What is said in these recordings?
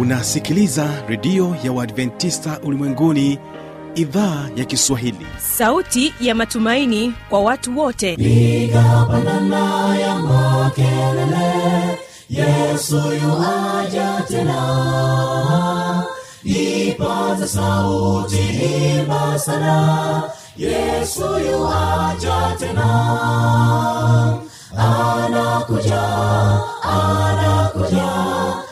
unasikiliza redio ya uadventista ulimwenguni idhaa ya kiswahili. Sauti ya matumaini kwa watu wote. Igapandana ya makelele yesu yuaja tena. Ipaza sauti himba sana yesu yuaja tena. Anakuja anakuja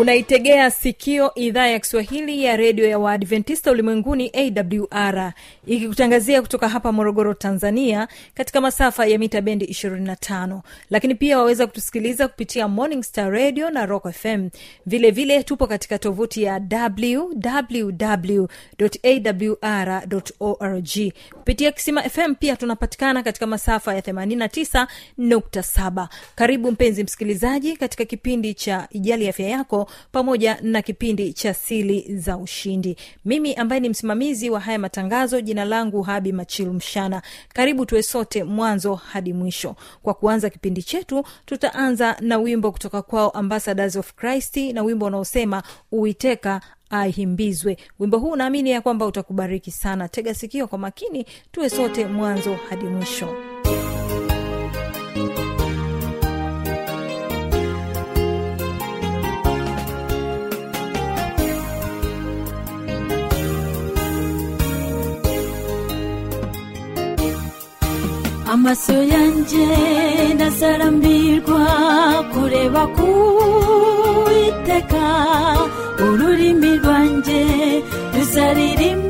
unaitegea sikio idhaa ya kiswahili ya redio ya waadventista ulimwenguni awr ikikutangazia kutoka hapa morogoro tanzania katika masafa ya mita bendi 25 lakini pia waweza kutusikiliza kupitia morning star radio na rock fm vile vile tupo katika tovuti ya www awr org. Kupitia kisima fm pia tunapatikana katika masafa ya 89.7 karibu mpenzi msikilizaji katika kipindi cha ijali afya yako pamoja na kipindi cha sili za ushindi. Mimi ambaye ni msimamizi wa haya matangazo jina langu habi machilu mshana. Karibu tuwe sote mwanzo hadi mwisho. Kwa kuanza kipindi chetu tutaanza na wimbo kutoka kwao ambassadors of christ na wimbo unaosema uiteka ahimbizwe wimbo huu naamini ya kwamba utakubariki sana. Tega sikio kwa makini tuwe sote mwanzo hadi mwisho amaso yanjye ntazarambirwa kureba ku iteka ururimi rwanjye ruzaririmbi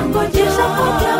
Nangojea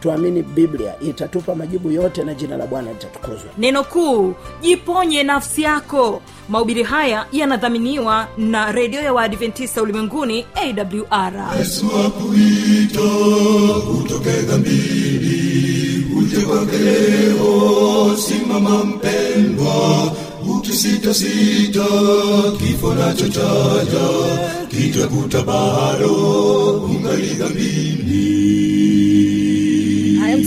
tuamini biblia itatupa majibu yote na jina la bwana litatukuzwa. Neno kuu jiponye nafsi yako. Mahubiri haya yanadhaminiwa na redio ya waadventista ulimwenguni awr yesu akuita utoke dhambini uje kwake leo. Simama mpendwa ukisitasita kifo nachochaja kitakuta bado ungali dhambini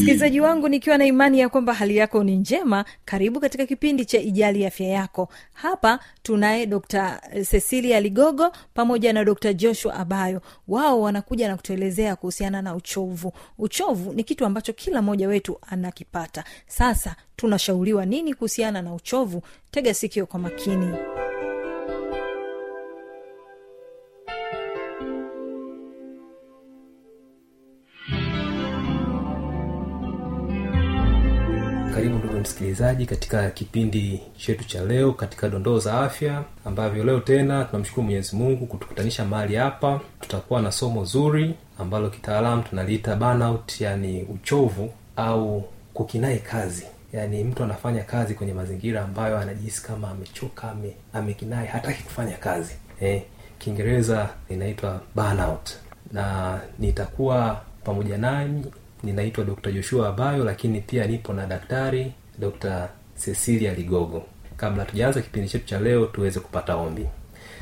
msikilizaji wangu nikiwa na imani ya kwamba hali yako ni njema karibu katika kipindi cha ijali afya yako. Hapa tunaye dr cecilia ligogo pamoja na dr joshua abayo. Wao wanakuja na kutuelezea kuhusiana na uchovu. Uchovu ni kitu ambacho kila mmoja wetu anakipata. Sasa tunashauriwa nini kuhusiana na uchovu? Tega sikio kwa makini karibu ndugu msikilizaji katika kipindi chetu cha leo katika dondoo za afya ambavyo leo tena tunamshukuru mwenyezi mungu kutukutanisha mahali hapa. Tutakuwa na somo zuri ambalo kitaalamu tunaliita burnout yani uchovu au kukinai kazi. Yaani mtu anafanya kazi kwenye mazingira ambayo anajihisi kama amechoka ame, amekinai hataki kufanya kazi. Eh, kiingereza inaitwa burnout. Na nitakuwa pamoja nami ninaitwa dr joshua abayo lakini pia nipo na daktari dr cecilia ligogo. Kabla tujaanza kipindi chetu cha leo tuweze kupata ombi.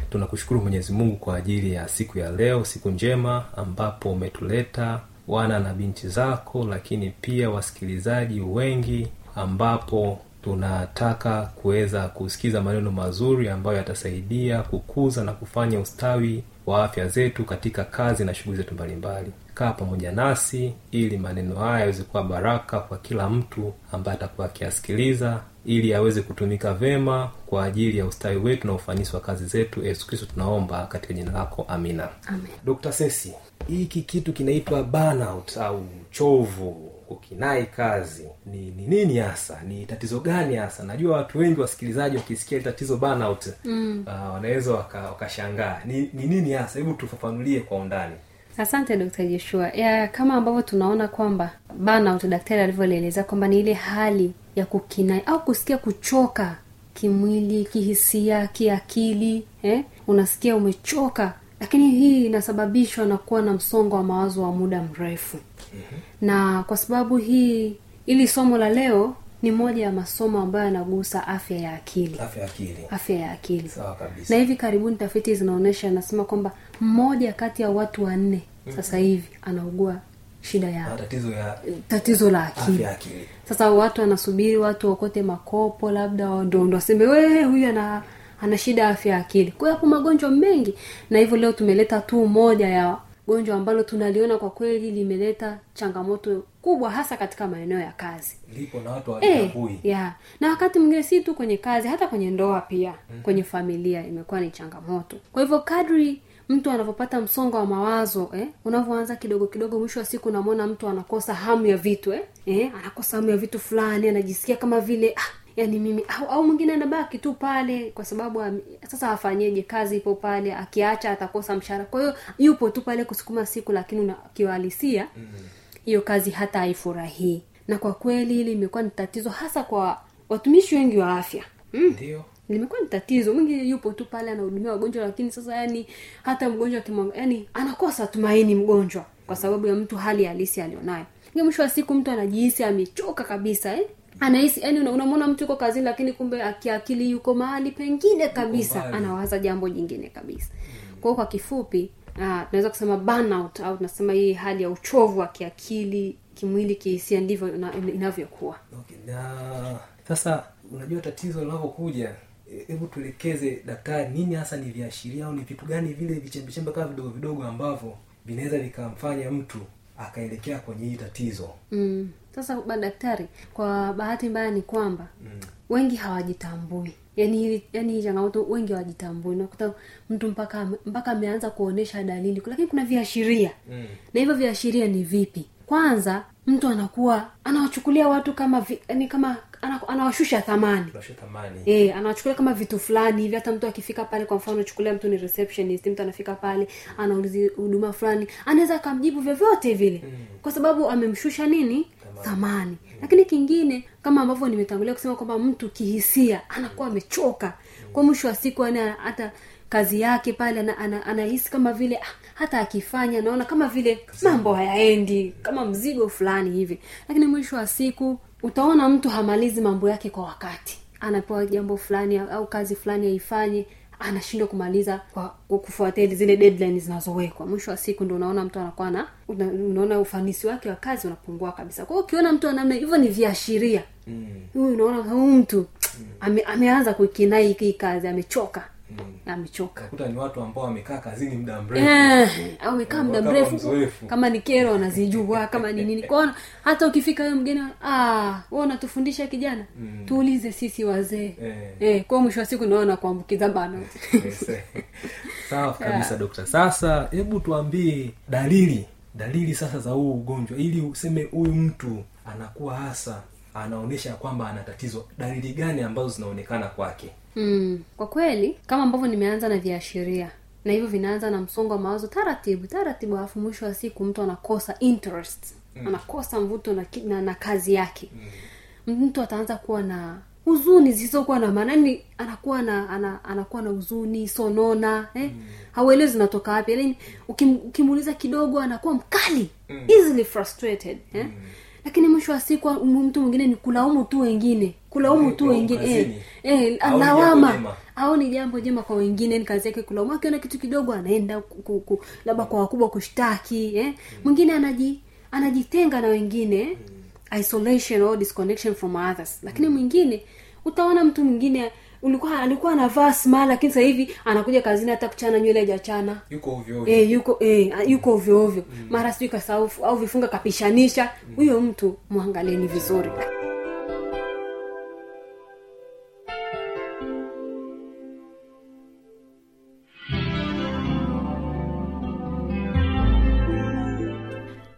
Tunakushukuru mwenyezi mungu kwa ajili ya siku ya leo siku njema ambapo umetuleta wana na binti zako lakini pia wasikilizaji wengi ambapo tunataka kuweza kusikiza maneno mazuri ambayo yatasaidia kukuza na kufanya ustawi wa afya zetu katika kazi na shughuli zetu mbalimbali. Kaa pamoja nasi ili maneno haya yaweze kuwa baraka kwa kila mtu ambaye atakuwa akiyasikiliza ili aweze kutumika vema kwa ajili ya ustawi wetu na ufanisi wa kazi zetu. Yesu kristo tunaomba katika jina lako amina. Dr sesi hiki kitu kinaitwa burnout au chovu kukinai kazi. Ni ni nini hasa? Ni tatizo gani hasa? Najua watu wengi wasikilizaji wakisikia hili tatizo burnout mm. uh, wanaweza waka- ni, ni nini hasa? Hebu tufafanulie kwa undani. Asante dr joshua. Ya, kama ambavyo tunaona kwamba burnout daktari alivyolielezea kwamba ni ile hali ya kukinai au kusikia kuchoka kimwili kihisia kiakili eh? unasikia umechoka lakini hii inasababishwa na kuwa na msongo wa mawazo wa muda mrefu na kwa sababu hii ili somo la leo ni moja ya masomo ambayo yanagusa afya ya akili. Afya ya akili. Afya ya akili. Sawa kabisa. Na hivi karibuni tafiti zinaonyesha anasema kwamba mmoja kati ya watu wanne sasa hivi anaugua shida ya tatizo ya tatizo la akili. akili. Sasa watu wanasubiri watu wakote makopo labda wadondo ndo waseme "Wee, huyu ana ana shida ya afya ya akili. Kwa hapo magonjwa mengi. Na hivyo leo tumeleta tu moja ya gonjwa ambalo tunaliona kwa kweli limeleta changamoto kubwa hasa katika maeneo ya kazi lipo na watu Eh, yeah. na wakati mwingine si tu kwenye kazi hata kwenye ndoa pia mm-hmm. kwenye familia imekuwa ni changamoto kwa hivyo kadri mtu anavyopata msongo wa mawazo eh, unavyoanza kidogo kidogo mwisho wa siku unamwona mtu anakosa hamu ya vitu eh? Eh, anakosa hamu ya vitu fulani anajisikia kama vile ah, yani mimi au, au mwingine anabaki tu pale kwa sababu am- sasa afanyeje kazi ipo pale akiacha atakosa mshahara. Kwa hiyo yupo tu pale kusukuma siku lakini kiuhalisia hiyo kazi hata haifurahii na kwa kweli hili imekuwa ni tatizo hasa kwa watumishi wengi wa afya. Mm. Ndio. Limekuwa ni tatizo. Mwingi yupo tu pale anahudumia wagonjwa lakini sasa yani hata mgonjwa yani anakosa tumaini mgonjwa kwa sababu ya mtu hali halisi alionayo. Mwisho wa siku mtu anajihisi amechoka kabisa eh? Anahisi yani unamwona mtu yuko kazini lakini kumbe akiakili yuko mahali pengine kabisa anawaza jambo jingine kabisa kwao kwa kifupi ah, tunaweza kusema burnout au tunasema hii hali ya uchovu wa kiakili kimwili kihisia ndivyo ina- inavyokuwa okay. na sasa unajua tatizo linavyokuja e- hebu tuelekeze daktari nini hasa ni viashiria au ni vitu gani vile vichembechembe kama vidogo vidogo ambavyo vinaweza vikamfanya mtu akaelekea kwenye hii tatizo mm. Sasa madaktari kwa bahati mbaya ni kwamba mm. wengi hawajitambui. Yani yani hii changamoto wengi hawajitambui. Nakuta mtu mpaka mpaka ameanza kuonyesha dalili. Lakini kuna viashiria. Mm. na hivyo viashiria ni vipi? Kwanza mtu anakuwa anawachukulia watu kama vi, yani kama anawashusha thamani. E, Eh, anawachukulia kama vitu fulani hivi. Hata mtu akifika pale kwa mfano chukulia mtu ni receptionist mtu anafika pale anauliza huduma fulani anaweza akamjibu vyovyote vile. Mm. kwa sababu amemshusha nini thamani lakini kingine kama ambavyo nimetangulia kusema kwamba mtu kihisia anakuwa amechoka kwa mwisho wa siku ana hata kazi yake pale ana, ana, anahisi kama vile ah, hata akifanya anaona kama vile mambo hayaendi kama mzigo fulani hivi. Lakini mwisho wa siku utaona mtu hamalizi mambo yake kwa wakati. Anapewa jambo fulani au kazi fulani aifanye anashindwa kumaliza kwa, kwa kufuatia zile deadline zinazowekwa. Mwisho wa siku ndo unaona mtu anakuwa na una, unaona ufanisi wake wa kazi unapungua kabisa. Kwao ukiona mtu anamna hivyo ni viashiria. Huyu unaona huyu mtu ame, ameanza kuikinai hii kazi amechoka amechoka. Nakuta ni watu ambao wamekaa kazini muda mrefu. Yeah, au amekaa muda Kama mrefu. kama ni kero wanazijua kama ni nini. Kwaona hata ukifika huyo mgeni ah wewe unatufundisha kijana? Tuulize sisi wazee. Eh. eh, kwao mwisho wa siku naona kuambukiza bana sawa kabisa dokta. Sasa hebu tuambie dalili dalili sasa za huu ugonjwa ili useme huyu mtu anakuwa hasa anaonyesha kwamba ana tatizo dalili gani ambazo zinaonekana kwake mm, kwa kweli kama ambavyo nimeanza na viashiria na hivyo vinaanza na msongo wa mawazo taratibu taratibu alafu mwisho wa siku mtu anakosa interest mm. anakosa mvuto na, na, na kazi yake mm. mtu ataanza kuwa na huzuni zisizokuwa na maana yani anakuwa na ana, anakuwa na huzuni sonona eh? mm. hauelewi zinatoka wapi yani ukim, ukimuuliza kidogo anakuwa mkali mm. easily frustrated eh? mm lakini mwisho wa siku mtu mwingine ni kulaumu tu wengine. Kulaumu tu wengine. Eh, eh, lawama. au ni jambo jema kwa wengine ni kazi yake kulaumu. Akiona kitu kidogo anaenda ku- ku- ku- labda kwa wakubwa kushtaki eh? mwingine anaji anajitenga na wengine isolation or disconnection from others. Lakini mwingine utaona mtu mwingine ulikuwa alikuwa anavaa sma lakini sasa hivi anakuja kazini hata kuchana nywele hajachana. Yuko ovyo ovyo. e, yuko e, yuko ovyo ovyo. Mara sijui kasahau au vifunga kapishanisha. Huyo mtu mwangalieni vizuri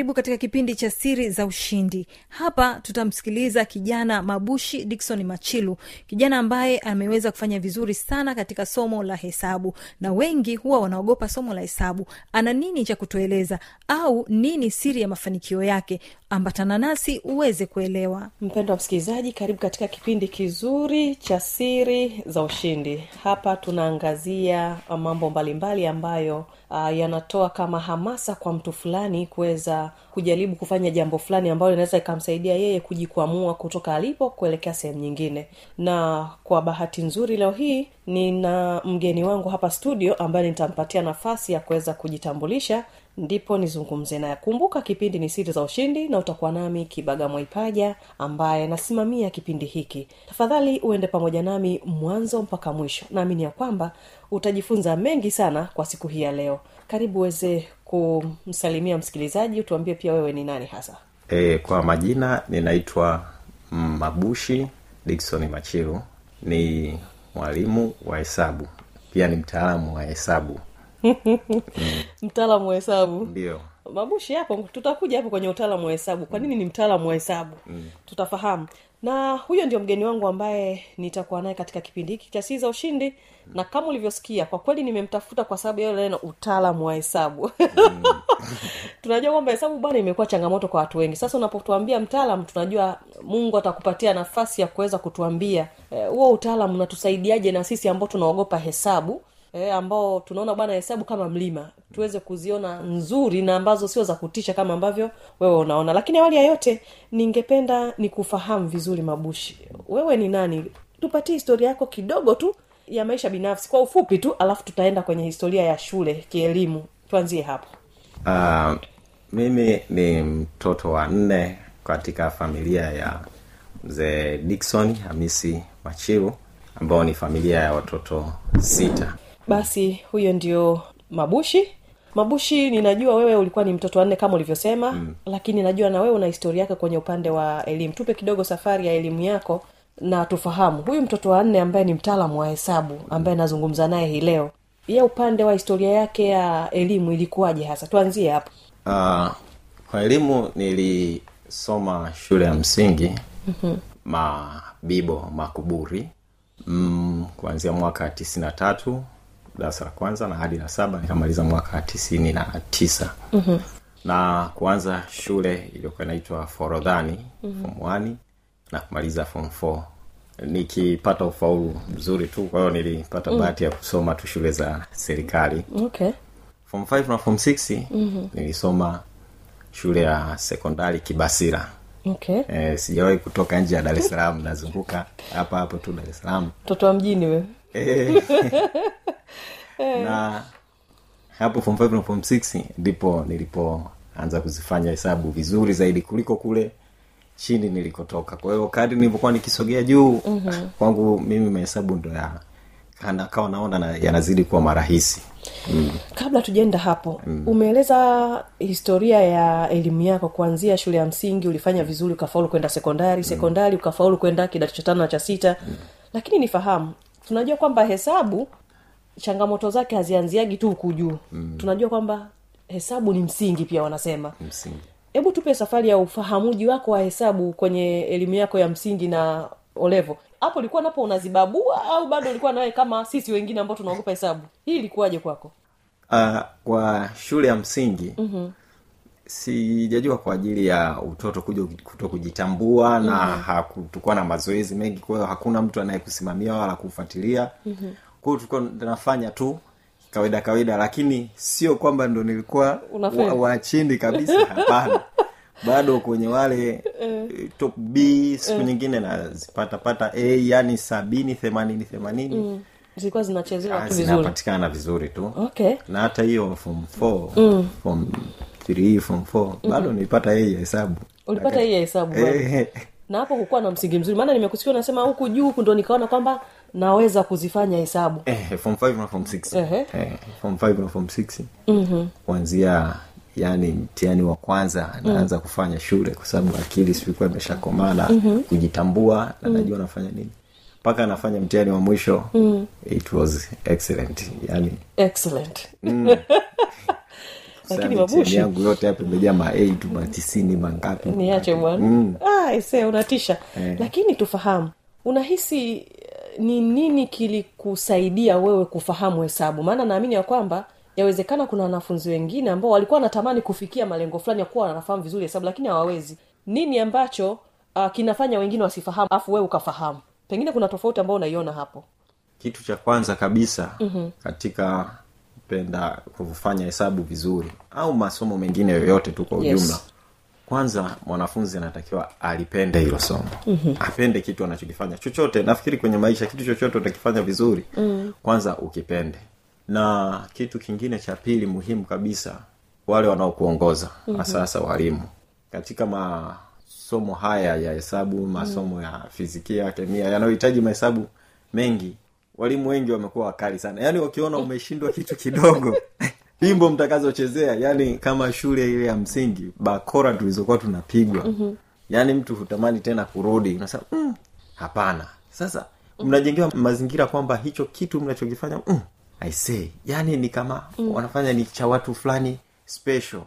karibu katika kipindi cha siri za ushindi. Hapa tutamsikiliza kijana mabushi dikson machilu kijana ambaye ameweza kufanya vizuri sana katika somo la hesabu na wengi huwa wanaogopa somo la hesabu. Ana nini cha kutueleza? Au nini siri ya mafanikio yake? Ambatana nasi uweze kuelewa. Mpendo wa msikilizaji karibu katika kipindi kizuri cha siri za ushindi. Hapa tunaangazia mambo mbalimbali ambayo uh, yanatoa kama hamasa kwa mtu fulani kuweza kujaribu kufanya jambo fulani ambalo inaweza ikamsaidia yeye kujikwamua kutoka alipo kuelekea sehemu nyingine. Na kwa bahati nzuri leo hii nina mgeni wangu hapa studio ambaye nitampatia nafasi ya kuweza kujitambulisha. Ndipo nizungumze naye. Kumbuka kipindi ni siri za ushindi na utakuwa nami kibaga mwaipaja ambaye nasimamia kipindi hiki. Tafadhali uende pamoja nami mwanzo mpaka mwisho. Naamini ya kwamba utajifunza mengi sana kwa siku hii ya leo karibu uweze kumsalimia msikilizaji utuambie pia wewe ni nani hasa. E, kwa majina ninaitwa mabushi dikson machiru ni mwalimu wa hesabu pia ni mtaalamu wa hesabu. Mtaalamu wa hesabu. Ndio mabushi hapo tutakuja hapo kwenye utaalamu wa hesabu. Kwa nini ni mtaalamu wa hesabu? Mm. tutafahamu. Na huyo ndio mgeni wangu ambaye nitakuwa naye katika kipindi hiki cha sii za ushindi. Mm. na kama ulivyosikia kwa kweli nimemtafuta kwa sababu ya neno utaalamu wa hesabu. Mm. tunajua kwamba hesabu bwana imekuwa changamoto kwa watu wengi. Sasa unapotuambia mtaalam tunajua mungu atakupatia nafasi ya kuweza kutuambia huo e, utaalamu unatusaidiaje na sisi ambao tunaogopa hesabu e, ambao tunaona bwana hesabu kama mlima. Tuweze kuziona nzuri na ambazo sio za kutisha kama ambavyo wewe unaona. Lakini awali ya yote ningependa nikufahamu vizuri mabushi. Wewe ni nani? Tupatie historia yako kidogo tu ya maisha binafsi kwa ufupi tu alafu tutaenda kwenye historia ya shule kielimu. Tuanzie hapo. Uh, mimi ni mtoto wa nne katika familia ya mzee dikson hamisi machiru ambao ni familia ya watoto sita basi huyo ndio mabushi. Mabushi ninajua wewe ulikuwa ni mtoto wanne kama ulivyosema mm. lakini najua na wewe una historia yake kwenye upande wa elimu. Tupe kidogo safari ya elimu yako na tufahamu. Huyu mtoto wa nne ambaye ni mtaalamu wa hesabu ambaye nazungumza naye hii leo ye upande wa historia yake ya elimu ilikuwaje hasa? Tuanzie hapo. Uh, kwa elimu nilisoma shule ya msingi mm-hmm. mabibo makuburi mm, kuanzia mwaka tisini na tatu darasa la kwanza na hadi la saba nikamaliza mwaka tisini na tisa mm-hmm. na kuanza shule iliyokuwa inaitwa forodhani mm-hmm. fom na kumaliza fom f nikipata ufaulu mzuri tu kwa hiyo nilipata mm. bahati ya kusoma tu shule za serikali okay fom f na fom s mm-hmm. nilisoma shule ya sekondari kibasira okay e, sijawahi kutoka nje ya dar es salaam nazunguka hapa hapo tu dar es salaam mtoto wa mjini wewe na hapo form five na form six ndipo nilipoanza kuzifanya hesabu vizuri zaidi kuliko kule chini nilikotoka kwa hiyo kadi nilivyokuwa nikisogea juu mm-hmm. kwangu mimi mahesabu ndo ya kana- naona na, yanazidi kuwa marahisi mm. kabla tujaenda hapo mm. umeeleza historia ya elimu yako kuanzia shule ya msingi ulifanya vizuri ukafaulu kwenda sekondari sekondari ukafaulu kwenda kidato cha tano na cha sita mm. lakini nifahamu tunajua kwamba hesabu changamoto zake hazianziagi tu huku juu. Mm. tunajua kwamba hesabu ni msingi pia wanasema. Hebu tupe safari ya ufahamuji wako wa hesabu kwenye elimu yako ya msingi na olevo. Hapo ulikuwa napo unazibabua au bado ulikuwa nawe kama sisi wengine ambao tunaogopa hesabu? Hii ilikuwaje kwako? Uh, kwa shule ya msingi mm-hmm. Sijajua kwa ajili ya utoto kuja kuto kujitambua mm-hmm. na hakutukuwa na mazoezi mengi kwa hiyo hakuna mtu anayekusimamia wala kufuatilia. Mm-hmm. kwa hiyo tulikuwa nafanya tu kawaida kawaida lakini sio kwamba ndo nilikuwa wa, kabisa hapana. Bado kwenye wale eh, top b siku nyingine nazipatapata a yani sabini themanini themanini. Mm. zilikuwa zinachezewa Ah, vizuri. zinapatikana vizuri tu. Okay. Na hata hiyo form four form three form four. Bado nilipata hii ya hesabu. Ulipata hii ya hesabu. Eh, na hapo kukuwa na msingi mzuri. Maana nimekusikia unasema huku juu huku ndo nikaona kwamba naweza kuzifanya hesabu. Eh, form five na form six. Eh, form five na form six. Kuanzia yani mtihani wa kwanza naanza kufanya shule kwa sababu akili sikuwa imeshakomana kujitambua na najua nafanya nini. Mpaka nafanya mtihani wa mwisho it was excellent. Yani excellent lakini mabushi yangu yote hapa imejaa ma tisini mangapi niache bwana. Mm. ah, ise unatisha. Eh. lakini tufahamu. Unahisi eh, ni nini kilikusaidia wewe kufahamu hesabu? Maana naamini ya kwamba yawezekana kuna wanafunzi wengine ambao walikuwa wanatamani kufikia malengo fulani ya kuwa wanafahamu vizuri hesabu lakini hawawezi. Nini ambacho uh, kinafanya wengine wasifahamu afu wewe ukafahamu? Pengine kuna tofauti ambao unaiona hapo. Kitu cha kwanza kabisa mm-hmm. katika penda kufanya hesabu vizuri au masomo mengine yoyote tu kwa Yes. kwanza mwanafunzi anatakiwa alipende hilo somo mm-hmm. apende kitu anachokifanya chochote nafikiri kwenye maisha kitu chochote utakifanya vizuri mm. kwanza ukipende na kitu kingine cha pili muhimu kabisa wale wanaokuongoza mm-hmm. sasa walimu katika masomo haya ya hesabu masomo mm. ya fizikia kemia yanayohitaji mahesabu mengi walimu wengi wamekuwa wakali sana yaani wakiona umeshindwa kitu kidogo wimbo mtakazochezea yani kama shule ile ya msingi bakora tulizokuwa tunapigwa mm-hmm. yaani mtu hutamani tena kurudi unasema mm, hapana sasa mnajengewa mazingira kwamba hicho kitu mnachokifanya mm, aisee yani ni kama mm. wanafanya ni cha watu fulani special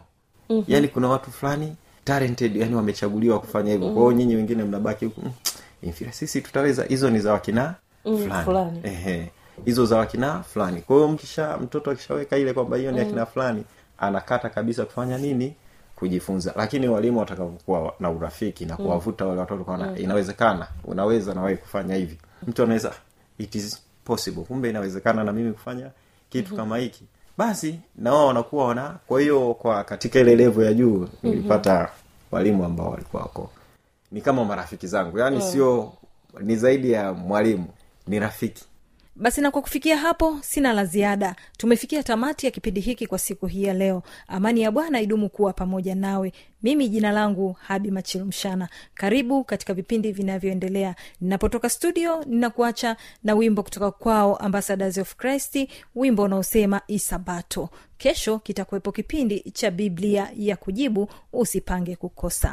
mm-hmm. yani kuna watu fulani talented yani wamechaguliwa kufanya hivyo mm-hmm. kwao nyinyi wengine mnabaki huku mm, sisi tutaweza hizo ni za wakina fulani, fulani. Ehe. hizo za wakina fulani. Kwa hiyo mkisha mtoto akishaweka ile kwamba hiyo ni akina fulani anakata kabisa kufanya nini? Kujifunza. Lakini walimu watakavyokuwa na urafiki na kuwavuta wale watoto kwa inawezekana unaweza na wewe kufanya hivi. Mtu anaweza it is possible. Kumbe inawezekana na mimi kufanya kitu mm-hmm. kama hiki. Basi na wao wanakuwa wana kwa hiyo kwa katika ile levo ya juu nilipata walimu ambao walikuwa wako. Ni kama marafiki zangu. Yaani sio ni zaidi ya mwalimu ni rafiki. Basi na kwa kufikia hapo sina la ziada. Tumefikia tamati ya kipindi hiki kwa siku hii ya leo. Amani ya bwana idumu kuwa pamoja nawe. Mimi jina langu habi machilumshana karibu katika vipindi vinavyoendelea. Ninapotoka studio ninakuacha na wimbo kutoka kwao ambassadors of christ wimbo unaosema isabato. Kesho kitakuwepo kipindi cha biblia ya kujibu usipange kukosa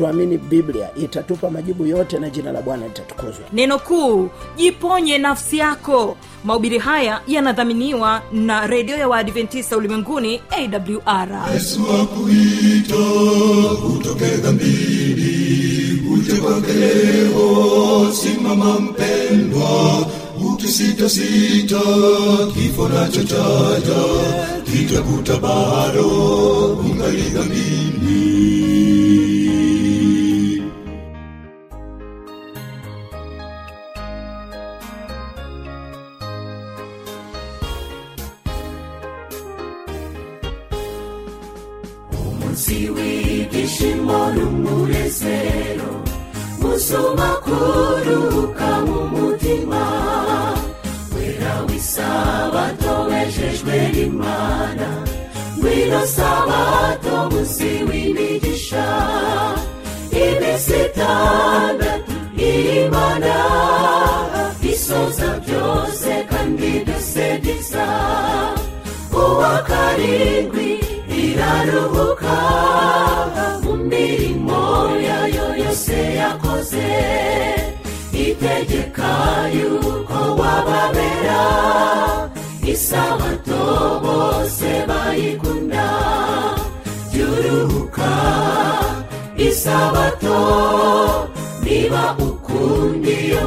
tuamini biblia itatupa majibu yote na jina la bwana litatukuzwa. Neno kuu jiponye nafsi yako. Mahubiri haya yanadhaminiwa na redio ya waadventista ulimwenguni awr yesu akuita utoke dhambini uje kwake leo. Simama mpendwa ukisitasita kifo nacho chaja kitakuta bado ungali dhambini umunsi w'ibyishimo n'umunezero musoma kuruhuka mu mutima. Wera w'isabato wejejwe n'imana ngwino sabato munsi w'imigisha iminsi itandatu imana. Isoza byose kandi byose byiza uwa karindwi iraruhuka mu mirimo yayo yose yakoze. Itegeka yuko wababera isabato bose bayikunda. Byuruhuka isabato niba ukunda iyo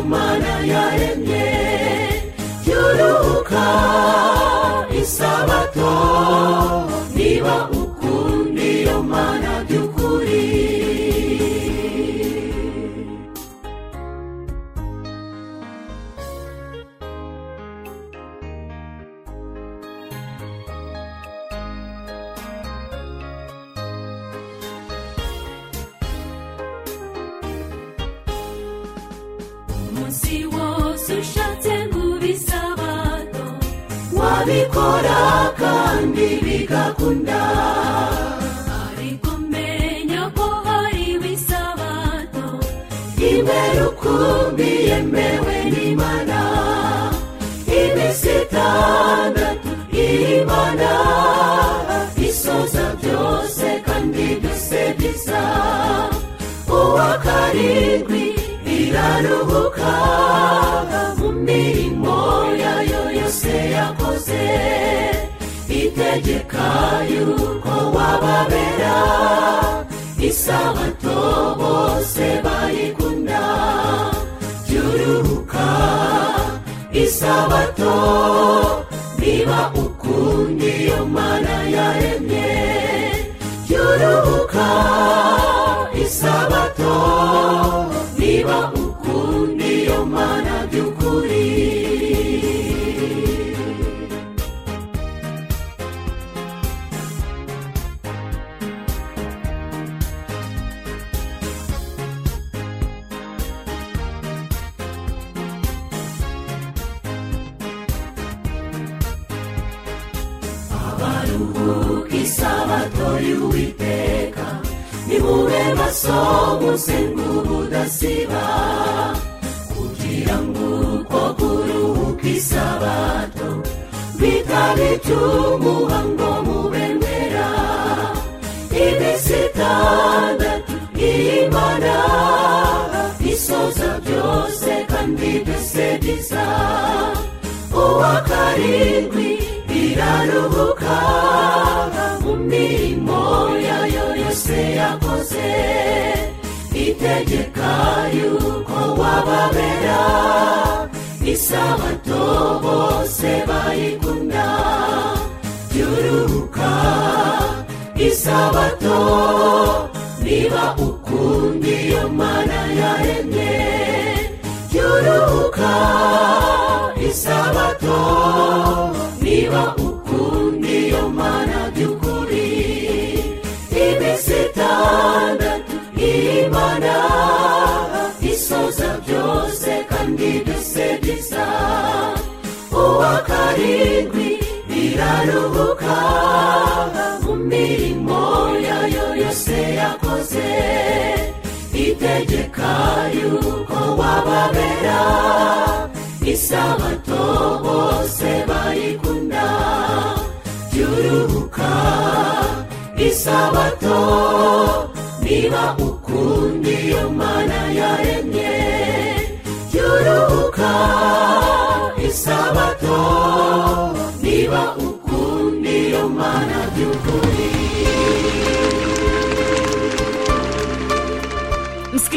bisa uwa karindwi iraruhuka. Mu mirimo yayo yose yakoze itegeka yuko wababera. Isabato bose bayikunda byuruhuka isabato niba ukunda iyo mana yaremye. Byuruhuka isabato niba ukunda iyo mana by'ukuri abaruhuka isabato y'uwiteka nimube maso musenga ubudasiba kugira ngo uko kuruhuka isabato bitabe iby'umuhango mubemera iminsi itandatu isoza byose kandi uwa karindwi iraruhuka mu mirimo yayo yose yakoze itegeka yuko wababera isabato bose bayikunda byuruhuka isabato niba ukunda iyo mana yaremye iraruhuka mu mirimo yayo yose yakoze. Itegeka yuko wababera isabato bose bayikunda byuruhuka isabato niba ukunda iyo mana yaremye byuruhuka isabato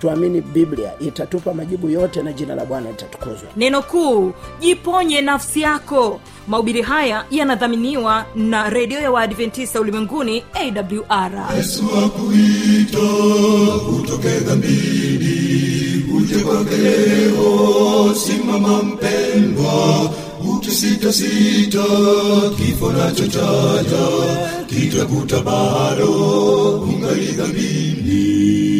tuamini biblia itatupa majibu yote na jina la bwana litatukuzwa. Neno kuu jiponye nafsi yako. Mahubiri haya yanadhaminiwa na redio ya waadventista ulimwenguni awr yesu akuita utoke dhambini uje kwake leo. Simama mpendwa ukisitasita kifo nacho chaja kitakuta bado ungali dhambini